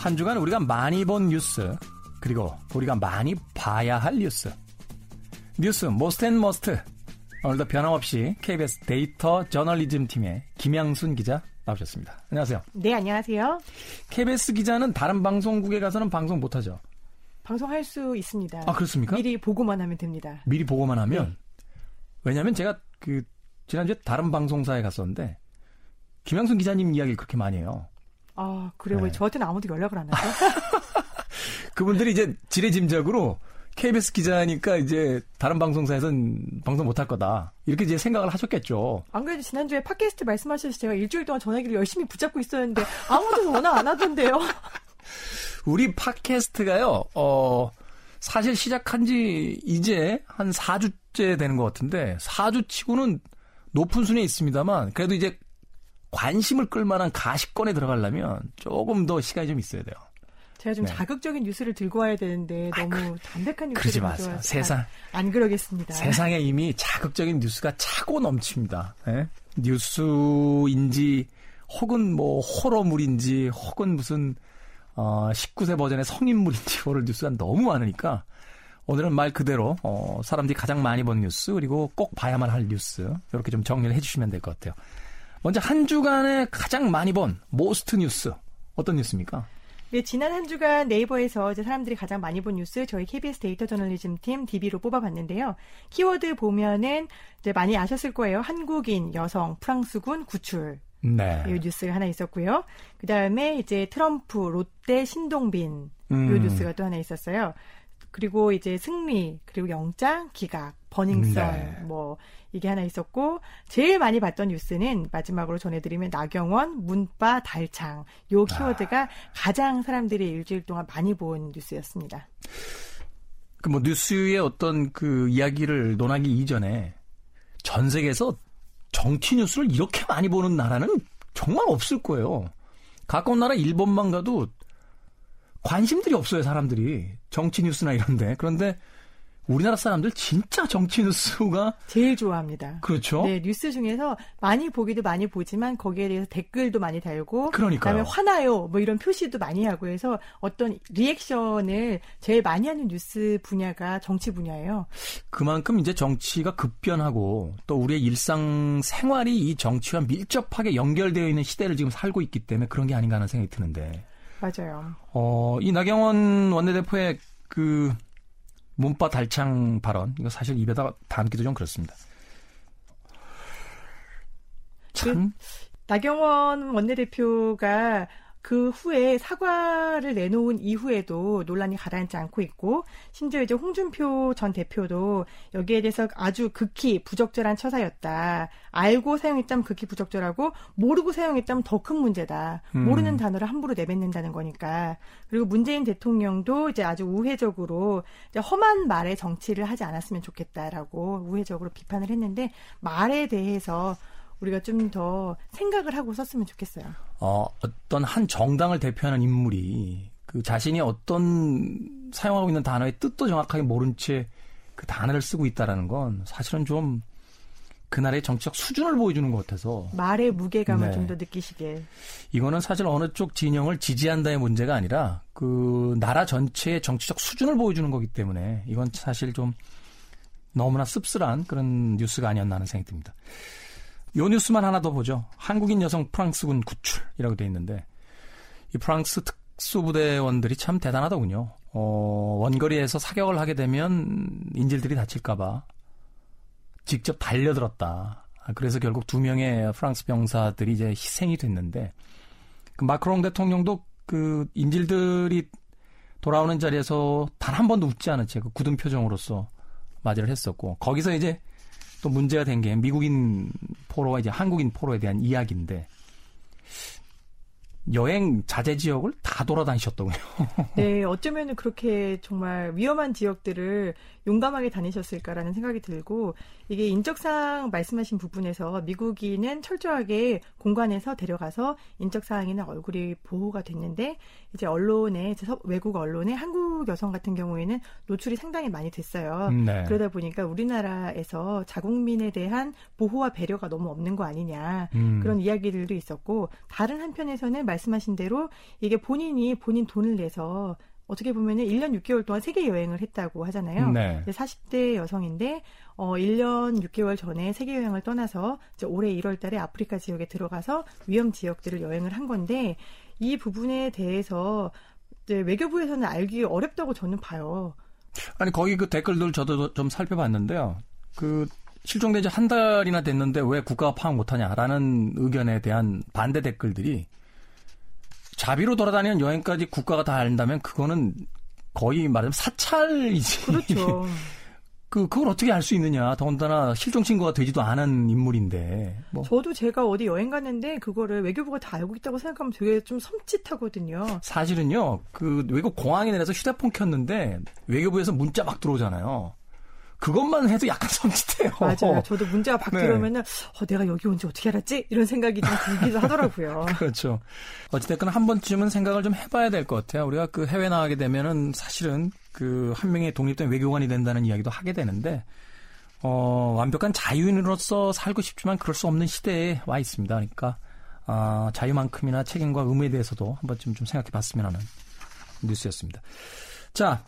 한 주간 우리가 많이 본 뉴스, 그리고 우리가 많이 봐야 할 뉴스. 뉴스 Most and Must. 오늘도 변함없이 KBS 데이터 저널리즘 팀의 김양순 기자 나오셨습니다. 안녕하세요. 네, 안녕하세요. KBS 기자는 다른 방송국에 가서는 방송 못하죠? 방송할 수 있습니다. 아, 그렇습니까? 미리 보고만 하면 됩니다. 미리 보고만 하면? 네. 왜냐면 제가 그, 지난주에 다른 방송사에 갔었는데, 김양순 기자님 이야기를 그렇게 많이 해요. 아, 그래요? 네. 왜 저한테는 아무도 연락을 안 하죠? 그분들이 이제 지레짐작으로 KBS 기자니까 이제 다른 방송사에선 방송 못할 거다. 이렇게 이제 생각을 하셨겠죠. 안 그래도 지난주에 팟캐스트 말씀하셔서 제가 일주일 동안 전화기를 열심히 붙잡고 있었는데 아무도 전화 안 하던데요. 우리 팟캐스트가요, 어, 사실 시작한 지 이제 한 4주째 되는 것 같은데, 4주 치고는 높은 순위에 있습니다만, 그래도 이제 관심을 끌만한 가시권에 들어가려면 조금 더 시간이 좀 있어야 돼요. 제가 좀 네. 자극적인 뉴스를 들고 와야 되는데 너무 아, 그, 담백한 뉴스를 그러지 마세요. 세상 안 그러겠습니다. 세상에 이미 자극적인 뉴스가 차고 넘칩니다. 네? 뉴스인지 혹은 뭐 호러물인지 혹은 무슨 어 19세 버전의 성인물인지 모를 뉴스가 너무 많으니까 오늘은 말 그대로 어 사람들이 가장 많이 본 뉴스 그리고 꼭 봐야만 할 뉴스 이렇게 좀 정리를 해주시면 될 것 같아요. 먼저 한 주간에 가장 많이 본 most 뉴스 어떤 뉴스입니까? 네, 지난 한 주간 네이버에서 이제 사람들이 가장 많이 본 뉴스 저희 KBS 데이터 저널리즘 팀 DB로 뽑아봤는데요. 키워드 보면은 이제 많이 아셨을 거예요. 한국인 여성 프랑스군 구출. 네. 이 뉴스 하나 있었고요. 그 다음에 이제 트럼프, 롯데, 신동빈 음. 이 뉴스가 또 하나 있었어요. 그리고 이제 승리, 그리고 영장, 기각, 버닝썬, 네. 뭐 이게 하나 있었고 제일 많이 봤던 뉴스는 마지막으로 전해드리면 나경원, 문바, 달창 요 키워드가 아. 가장 사람들이 일주일 동안 많이 본 뉴스였습니다. 그 뭐 뉴스의 어떤 그 이야기를 논하기 이전에 전 세계에서 정치 뉴스를 이렇게 많이 보는 나라는 정말 없을 거예요. 가까운 나라 일본만 가도 관심들이 없어요, 사람들이. 정치 뉴스나 이런데. 그런데 우리나라 사람들 진짜 정치 뉴스가 제일 좋아합니다. 그렇죠. 네, 뉴스 중에서 많이 보기도 많이 보지만 거기에 대해서 댓글도 많이 달고 그러니까 그다음에 화나요 뭐 이런 표시도 많이 하고 해서 어떤 리액션을 제일 많이 하는 뉴스 분야가 정치 분야예요. 그만큼 이제 정치가 급변하고 또 우리의 일상 생활이 이 정치와 밀접하게 연결되어 있는 시대를 지금 살고 있기 때문에 그런 게 아닌가 하는 생각이 드는데. 맞아요. 어, 이 나경원 원내대표의 그 문바 달창 발언 이거 사실 입에다 담기도 좀 그렇습니다. 참 그, 나경원 원내대표가 그 후에 사과를 내놓은 이후에도 논란이 가라앉지 않고 있고 심지어 이제 홍준표 전 대표도 여기에 대해서 아주 극히 부적절한 처사였다. 알고 사용했다면 극히 부적절하고 모르고 사용했다면 더큰 문제다. 음. 모르는 단어를 함부로 내뱉는다는 거니까. 그리고 문재인 대통령도 이제 아주 우회적으로 이제 험한 말에 정치를 하지 않았으면 좋겠다라고 우회적으로 비판을 했는데 말에 대해서 우리가 좀 더 생각을 하고 썼으면 좋겠어요. 어, 어떤 한 정당을 대표하는 인물이 그 자신이 어떤 사용하고 있는 단어의 뜻도 정확하게 모른 채 그 단어를 쓰고 있다라는 건 사실은 좀 그날의 정치적 수준을 보여주는 것 같아서 말의 무게감을 네. 좀더 느끼시게 이거는 사실 어느 쪽 진영을 지지한다의 문제가 아니라 그 나라 전체의 정치적 수준을 보여주는 거기 때문에 이건 사실 좀 너무나 씁쓸한 그런 뉴스가 아니었나 하는 생각이 듭니다. 요 뉴스만 하나 더 보죠. 한국인 여성 프랑스군 구출이라고 돼 있는데 이 프랑스 특수부대원들이 참 대단하더군요. 어, 원거리에서 사격을 하게 되면 인질들이 다칠까봐 직접 달려들었다. 그래서 결국 두 명의 프랑스 병사들이 이제 희생이 됐는데 그 마크롱 대통령도 그 인질들이 돌아오는 자리에서 단 한 번도 웃지 않은 채 그 굳은 표정으로서 맞이를 했었고 거기서 이제 또 문제가 된 게 미국인 포로와 이제 한국인 포로에 대한 이야기인데 여행 자제 지역을 다 돌아다니셨더군요. 네, 어쩌면 그렇게 정말 위험한 지역들을 용감하게 다니셨을까라는 생각이 들고 이게 인적사항 말씀하신 부분에서 미국인은 철저하게 공간에서 데려가서 인적사항이나 얼굴이 보호가 됐는데 이제 언론에 외국 언론에 한국 여성 같은 경우에는 노출이 상당히 많이 됐어요. 네. 그러다 보니까 우리나라에서 자국민에 대한 보호와 배려가 너무 없는 거 아니냐 음. 그런 이야기들도 있었고 다른 한편에서는 말씀하신 대로 이게 본인이 본인 돈을 내서 어떻게 보면은 1년 6개월 동안 세계 여행을 했다고 하잖아요. 네. 40대 여성인데 어 1년 6개월 전에 세계 여행을 떠나서 이제 올해 1월 달에 아프리카 지역에 들어가서 위험 지역들을 여행을 한 건데 이 부분에 대해서 외교부에서는 알기 어렵다고 저는 봐요. 아니 거기 그 댓글들 저도 좀 살펴봤는데요. 그 실종된 지 한 달이나 됐는데 왜 국가가 파악 못하냐라는 의견에 대한 반대 댓글들이 자비로 돌아다니는 여행까지 국가가 다 안다면 그거는 거의 말하자면 사찰이지. 그렇죠. 그 그걸 어떻게 알 수 있느냐. 더군다나 실종 신고가 되지도 않은 인물인데. 뭐. 저도 제가 어디 여행 갔는데 그거를 외교부가 다 알고 있다고 생각하면 되게 좀 섬찟하거든요. 사실은요. 그 외국 공항에 내려서 휴대폰 켰는데 외교부에서 문자 막 들어오잖아요. 그것만 해도 약간 섬찟해요. 맞아요. 저도 문자가 박 네. 어, 내가 여기 온 지 어떻게 알았지? 이런 생각이 좀 들기도 하더라고요. 그렇죠. 어찌됐건 한 번쯤은 생각을 좀 해봐야 될 것 같아요. 우리가 그 해외 나가게 되면은 사실은 그 한 명의 독립된 외교관이 된다는 이야기도 하게 되는데 어, 완벽한 자유인으로서 살고 싶지만 그럴 수 없는 시대에 와 있습니다. 그러니까 어, 자유만큼이나 책임과 의무에 대해서도 한 번쯤 좀 생각해 봤으면 하는 뉴스였습니다. 자,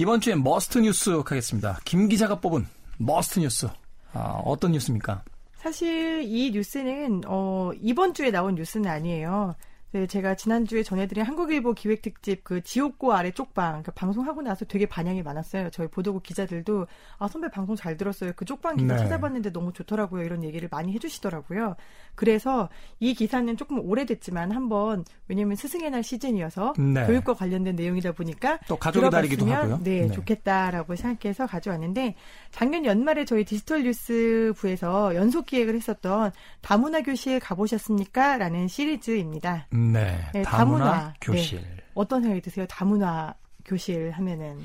이번 주에 must 뉴스 하겠습니다. 김 기자가 뽑은 must 뉴스. 아, 어떤 뉴스입니까? 사실 이 뉴스는 어, 이번 주에 나온 뉴스는 아니에요. 네, 제가 지난주에 전해드린 한국일보 기획특집 그 지옥고 아래 쪽방 그러니까 방송하고 나서 되게 반향이 많았어요. 저희 보도국 기자들도 아 선배 방송 잘 들었어요. 그 쪽방 기사 네. 찾아봤는데 너무 좋더라고요. 이런 얘기를 많이 해주시더라고요. 그래서 이 기사는 조금 오래됐지만 한번 왜냐하면 스승의 날 시즌이어서 네. 교육과 관련된 내용이다 보니까 또 가족의 달이기도 하고요. 네, 네, 좋겠다라고 생각해서 가져왔는데 작년 연말에 저희 디지털 뉴스 부에서 연속 기획을 했었던 다문화 교실 가보셨습니까?라는 시리즈입니다. 네. 네 다문화, 다문화, 교실. 네. 어떤 생각이 드세요? 다문화 교실 하면은.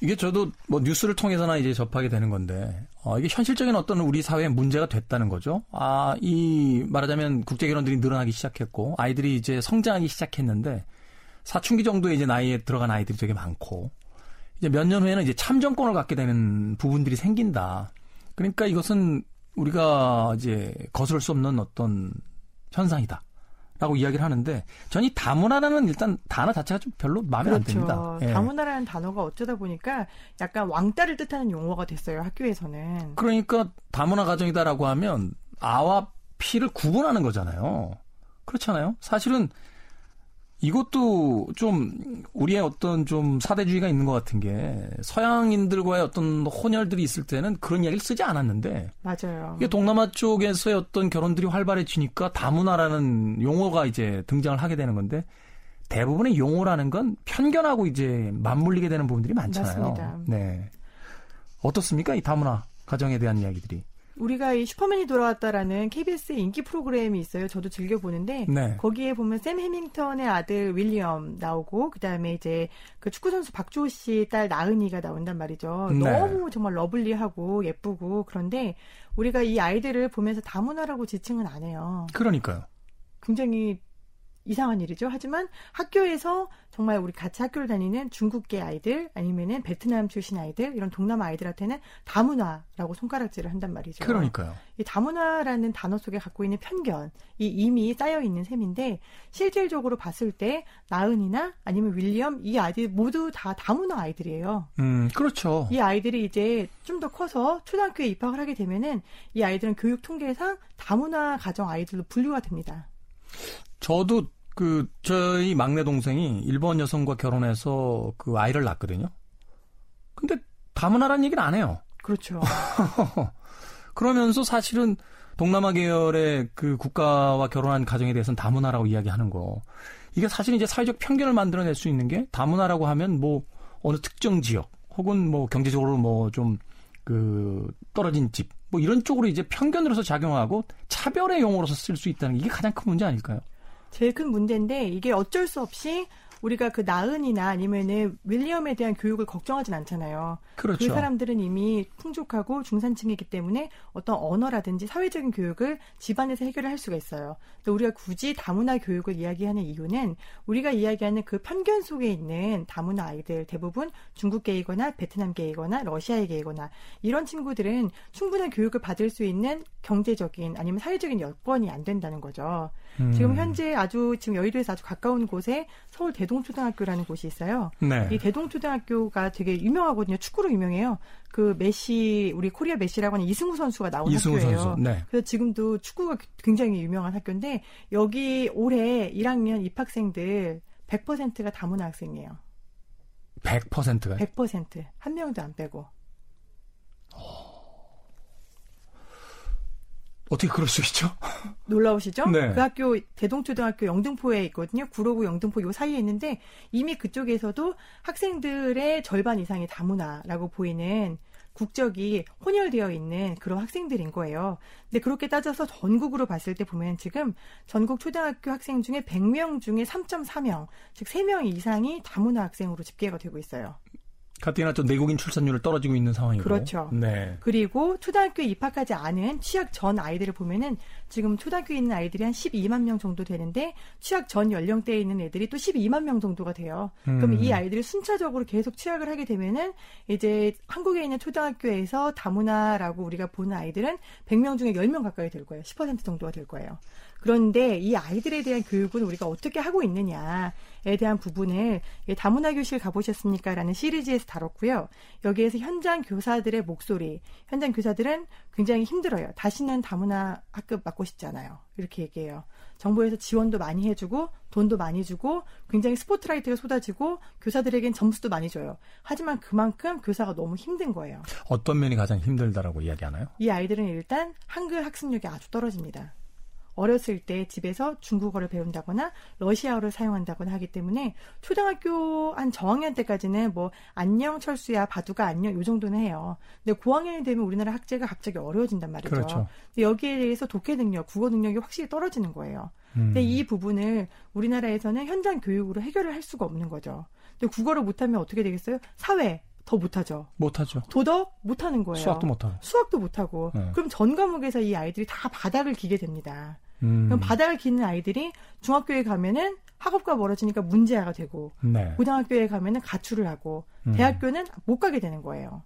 이게 저도 뭐 뉴스를 통해서나 이제 접하게 되는 건데, 어, 이게 현실적인 어떤 우리 사회의 문제가 됐다는 거죠. 아, 이 말하자면 국제 결혼들이 늘어나기 시작했고, 아이들이 이제 성장하기 시작했는데, 사춘기 정도의 이제 나이에 들어간 아이들이 되게 많고, 이제 몇 년 후에는 이제 참정권을 갖게 되는 부분들이 생긴다. 그러니까 이것은 우리가 이제 거스를 수 없는 어떤 현상이다. 라고 이야기를 하는데 전이 다문화라는 일단 단어 자체가 좀 별로 마음에 그렇죠. 안 듭니다. 예. 다문화라는 단어가 어쩌다 보니까 약간 왕따를 뜻하는 용어가 됐어요 학교에서는. 그러니까 다문화 가정이다라고 하면 아와 피를 구분하는 거잖아요. 그렇잖아요. 사실은 이것도 좀 우리의 어떤 좀 사대주의가 있는 것 같은 게 서양인들과의 어떤 혼혈들이 있을 때는 그런 이야기를 쓰지 않았는데 맞아요. 이게 동남아 쪽에서의 어떤 결혼들이 활발해지니까 다문화라는 용어가 이제 등장을 하게 되는 건데 대부분의 용어라는 건 편견하고 이제 맞물리게 되는 부분들이 많잖아요. 맞습니다. 네. 어떻습니까? 이 다문화 가정에 대한 이야기들이. 우리가 이 슈퍼맨이 돌아왔다라는 KBS의 인기 프로그램이 있어요. 저도 즐겨 보는데 네. 거기에 보면 샘 해밍턴의 아들 윌리엄 나오고 그다음에 이제 그 축구 선수 박주호 씨 딸 나은이가 나온단 말이죠. 네. 너무 정말 lovely하고 예쁘고 그런데 우리가 이 아이들을 보면서 다문화라고 지칭은 안 해요. 그러니까요. 굉장히 이상한 일이죠. 하지만 학교에서 정말 우리 같이 학교를 다니는 중국계 아이들 아니면은 베트남 출신 아이들 이런 동남아 아이들한테는 다문화라고 손가락질을 한단 말이죠. 그러니까요. 이 다문화라는 단어 속에 갖고 있는 편견, 이 이미 쌓여 있는 셈인데 실질적으로 봤을 때 나은이나 아니면 윌리엄 이 아이들 모두 다 다문화 아이들이에요. 음, 그렇죠. 이 아이들이 이제 좀 더 커서 초등학교에 입학을 하게 되면은 이 아이들은 교육 통계상 다문화 가정 아이들로 분류가 됩니다. 저도 그 저희 막내 동생이 일본 여성과 결혼해서 그 아이를 낳거든요. 근데 다문화라는 얘기는 안 해요. 그렇죠. 그러면서 사실은 동남아 계열의 그 국가와 결혼한 가정에 대해서는 다문화라고 이야기하는 거. 이게 사실 이제 사회적 편견을 만들어낼 수 있는 게 다문화라고 하면 뭐 어느 특정 지역 혹은 뭐 경제적으로 뭐 좀 그 떨어진 집 뭐 이런 쪽으로 이제 편견으로서 작용하고 차별의 용어로서 쓸 수 있다는 게 이게 가장 큰 문제 아닐까요? 제일 큰 문제인데 이게 어쩔 수 없이 우리가 그 나은이나 아니면은 윌리엄에 대한 교육을 걱정하진 않잖아요. 그렇죠. 그 사람들은 이미 풍족하고 중산층이기 때문에 어떤 언어라든지 사회적인 교육을 집안에서 해결을 할 수가 있어요. 근데 우리가 굳이 다문화 교육을 이야기하는 이유는 우리가 이야기하는 그 편견 속에 있는 다문화 아이들 대부분 중국계이거나 베트남계이거나 러시아계이거나 이런 친구들은 충분한 교육을 받을 수 있는 경제적인 아니면 사회적인 여건이 안 된다는 거죠. 음. 지금 현재 아주 지금 여의도에서 아주 가까운 곳에 서울 대동초등학교라는 곳이 있어요. 네. 이 대동초등학교가 되게 유명하거든요. 축구로 유명해요. 그 메시 우리 코리아 메시라고 하는 이승우 선수가 나온 이승우 학교예요. 선수. 네. 그래서 지금도 축구가 굉장히 유명한 학교인데 여기 올해 1학년 입학생들 100%가 다문화 학생이에요. 100%가? 100%. 한 명도 안 빼고. 어떻게 그럴 수 있죠? 놀라우시죠? 네. 그 학교 대동초등학교 영등포에 있거든요. 구로구 영등포 요 사이에 있는데 이미 그쪽에서도 학생들의 절반 이상이 다문화라고 보이는 국적이 혼혈되어 있는 그런 학생들인 거예요. 근데 그렇게 따져서 전국으로 봤을 때 보면 지금 전국 초등학교 학생 중에 100명 중에 3.4명, 즉 3명 이상이 다문화 학생으로 집계가 되고 있어요. 가뜩이나 또 내국인 출산율을 떨어지고 있는 상황이고. 그렇죠. 네. 그리고 초등학교에 입학하지 않은 취약 전 아이들을 보면은 지금 초등학교에 있는 아이들이 한 12만 명 정도 되는데 취약 전 연령대에 있는 애들이 또 12만 명 정도가 돼요. 음. 그럼 이 아이들이 순차적으로 계속 취약을 하게 되면은 이제 한국에 있는 초등학교에서 다문화라고 우리가 보는 아이들은 100명 중에 10명 가까이 될 거예요. 10% 정도가 될 거예요. 그런데 이 아이들에 대한 교육은 우리가 어떻게 하고 있느냐에 대한 부분을 다문화 교실 가보셨습니까? 라는 시리즈에서 다뤘고요. 여기에서 현장 교사들의 목소리, 현장 교사들은 굉장히 힘들어요. 다시는 다문화 학급 맡고 싶지 않아요. 이렇게 얘기해요. 정부에서 지원도 많이 해주고 돈도 많이 주고 굉장히 스포트라이트가 쏟아지고 교사들에겐 점수도 많이 줘요. 하지만 그만큼 교사가 너무 힘든 거예요. 어떤 면이 가장 힘들다라고 이야기하나요? 이 아이들은 일단 한글 학습력이 아주 떨어집니다. 어렸을 때 집에서 중국어를 배운다거나 러시아어를 사용한다거나 하기 때문에 초등학교 한 저학년 때까지는 뭐 안녕 철수야 바두가 안녕 요 정도는 해요. 근데 고학년이 되면 우리나라 학제가 갑자기 어려워진단 말이죠. 그렇죠. 여기에 대해서 독해 능력, 국어 능력이 확실히 떨어지는 거예요. 음. 근데 이 부분을 우리나라에서는 현장 교육으로 해결을 할 수가 없는 거죠. 근데 국어를 못하면 어떻게 되겠어요? 사회, 더 못하죠. 못하죠. 도덕 못하는 거예요. 수학도 못하고. 수학도 못하고. 네. 그럼 전 과목에서 이 아이들이 다 바닥을 기게 됩니다. 음. 그럼 바닥을 기는 아이들이 중학교에 가면은 학업과 멀어지니까 문제아가 되고 네. 고등학교에 가면은 가출을 하고 음. 대학교는 못 가게 되는 거예요.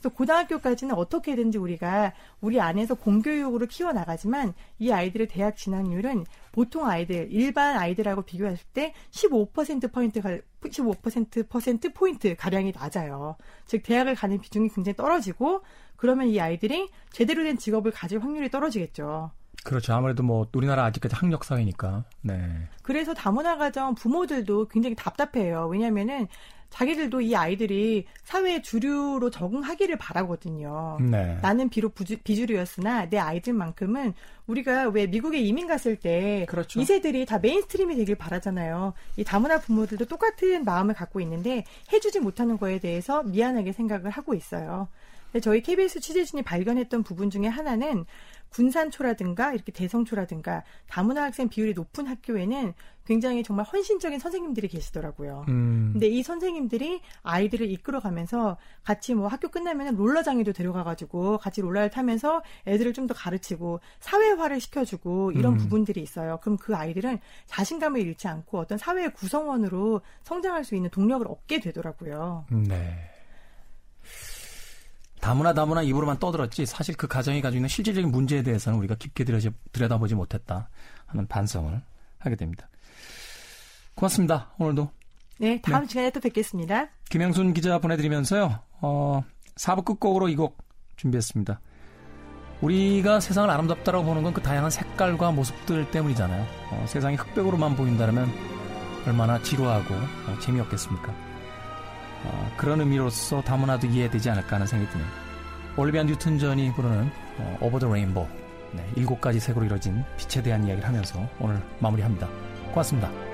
그래서 고등학교까지는 어떻게든지 우리가 우리 안에서 공교육으로 키워 나가지만 이 아이들의 대학 진학률은 보통 아이들 일반 아이들하고 비교했을 때 15% 포인트 15% 퍼센트 포인트 가량이 낮아요. 즉 대학을 가는 비중이 굉장히 떨어지고 그러면 이 아이들이 제대로 된 직업을 가질 확률이 떨어지겠죠. 그렇죠. 아무래도 뭐 우리나라 아직까지 학력 사회니까. 네. 그래서 다문화 가정 부모들도 굉장히 답답해요. 왜냐면은 자기들도 이 아이들이 사회 주류로 적응하기를 바라거든요. 네. 나는 비록 부주, 비주류였으나 내 아이들만큼은 우리가 왜 미국에 이민 갔을 때 그렇죠. 이세들이 다 mainstream이 되길 바라잖아요. 이 다문화 부모들도 똑같은 마음을 갖고 있는데 해주지 못하는 거에 대해서 미안하게 생각을 하고 있어요. 저희 KBS 취재진이 발견했던 부분 중에 하나는 군산초라든가 이렇게 대동초라든가 다문화 학생 비율이 높은 학교에는 굉장히 정말 헌신적인 선생님들이 계시더라고요. 음. 근데 이 선생님들이 아이들을 이끌어가면서 같이 뭐 학교 끝나면 롤러장에도 데려가가지고 같이 롤러를 타면서 애들을 좀 더 가르치고 사회화를 시켜주고 이런 음. 부분들이 있어요. 그럼 그 아이들은 자신감을 잃지 않고 어떤 사회의 구성원으로 성장할 수 있는 동력을 얻게 되더라고요. 네. 다문화 다문화 입으로만 떠들었지 사실 그 가정이 가지고 있는 실질적인 문제에 대해서는 우리가 깊게 들여다보지 못했다 하는 반성을 하게 됩니다. 고맙습니다. 오늘도. 네, 다음 네. 시간에 또 뵙겠습니다. 김영순 기자 보내드리면서요. 어, 4부 끝곡으로 이 곡 준비했습니다. 우리가 세상을 아름답다고 보는 건 그 다양한 색깔과 모습들 때문이잖아요. 어, 세상이 흑백으로만 보인다면 얼마나 지루하고 어, 재미없겠습니까? 어, 그런 의미로서 다문화도 이해되지 않을까 하는 생각이 드네요. 올리비아 뉴튼 전이 부르는 어, 오버 더 레인보 네, 일곱 가지 색으로 이뤄진 빛에 대한 이야기를 하면서 오늘 마무리합니다. 고맙습니다.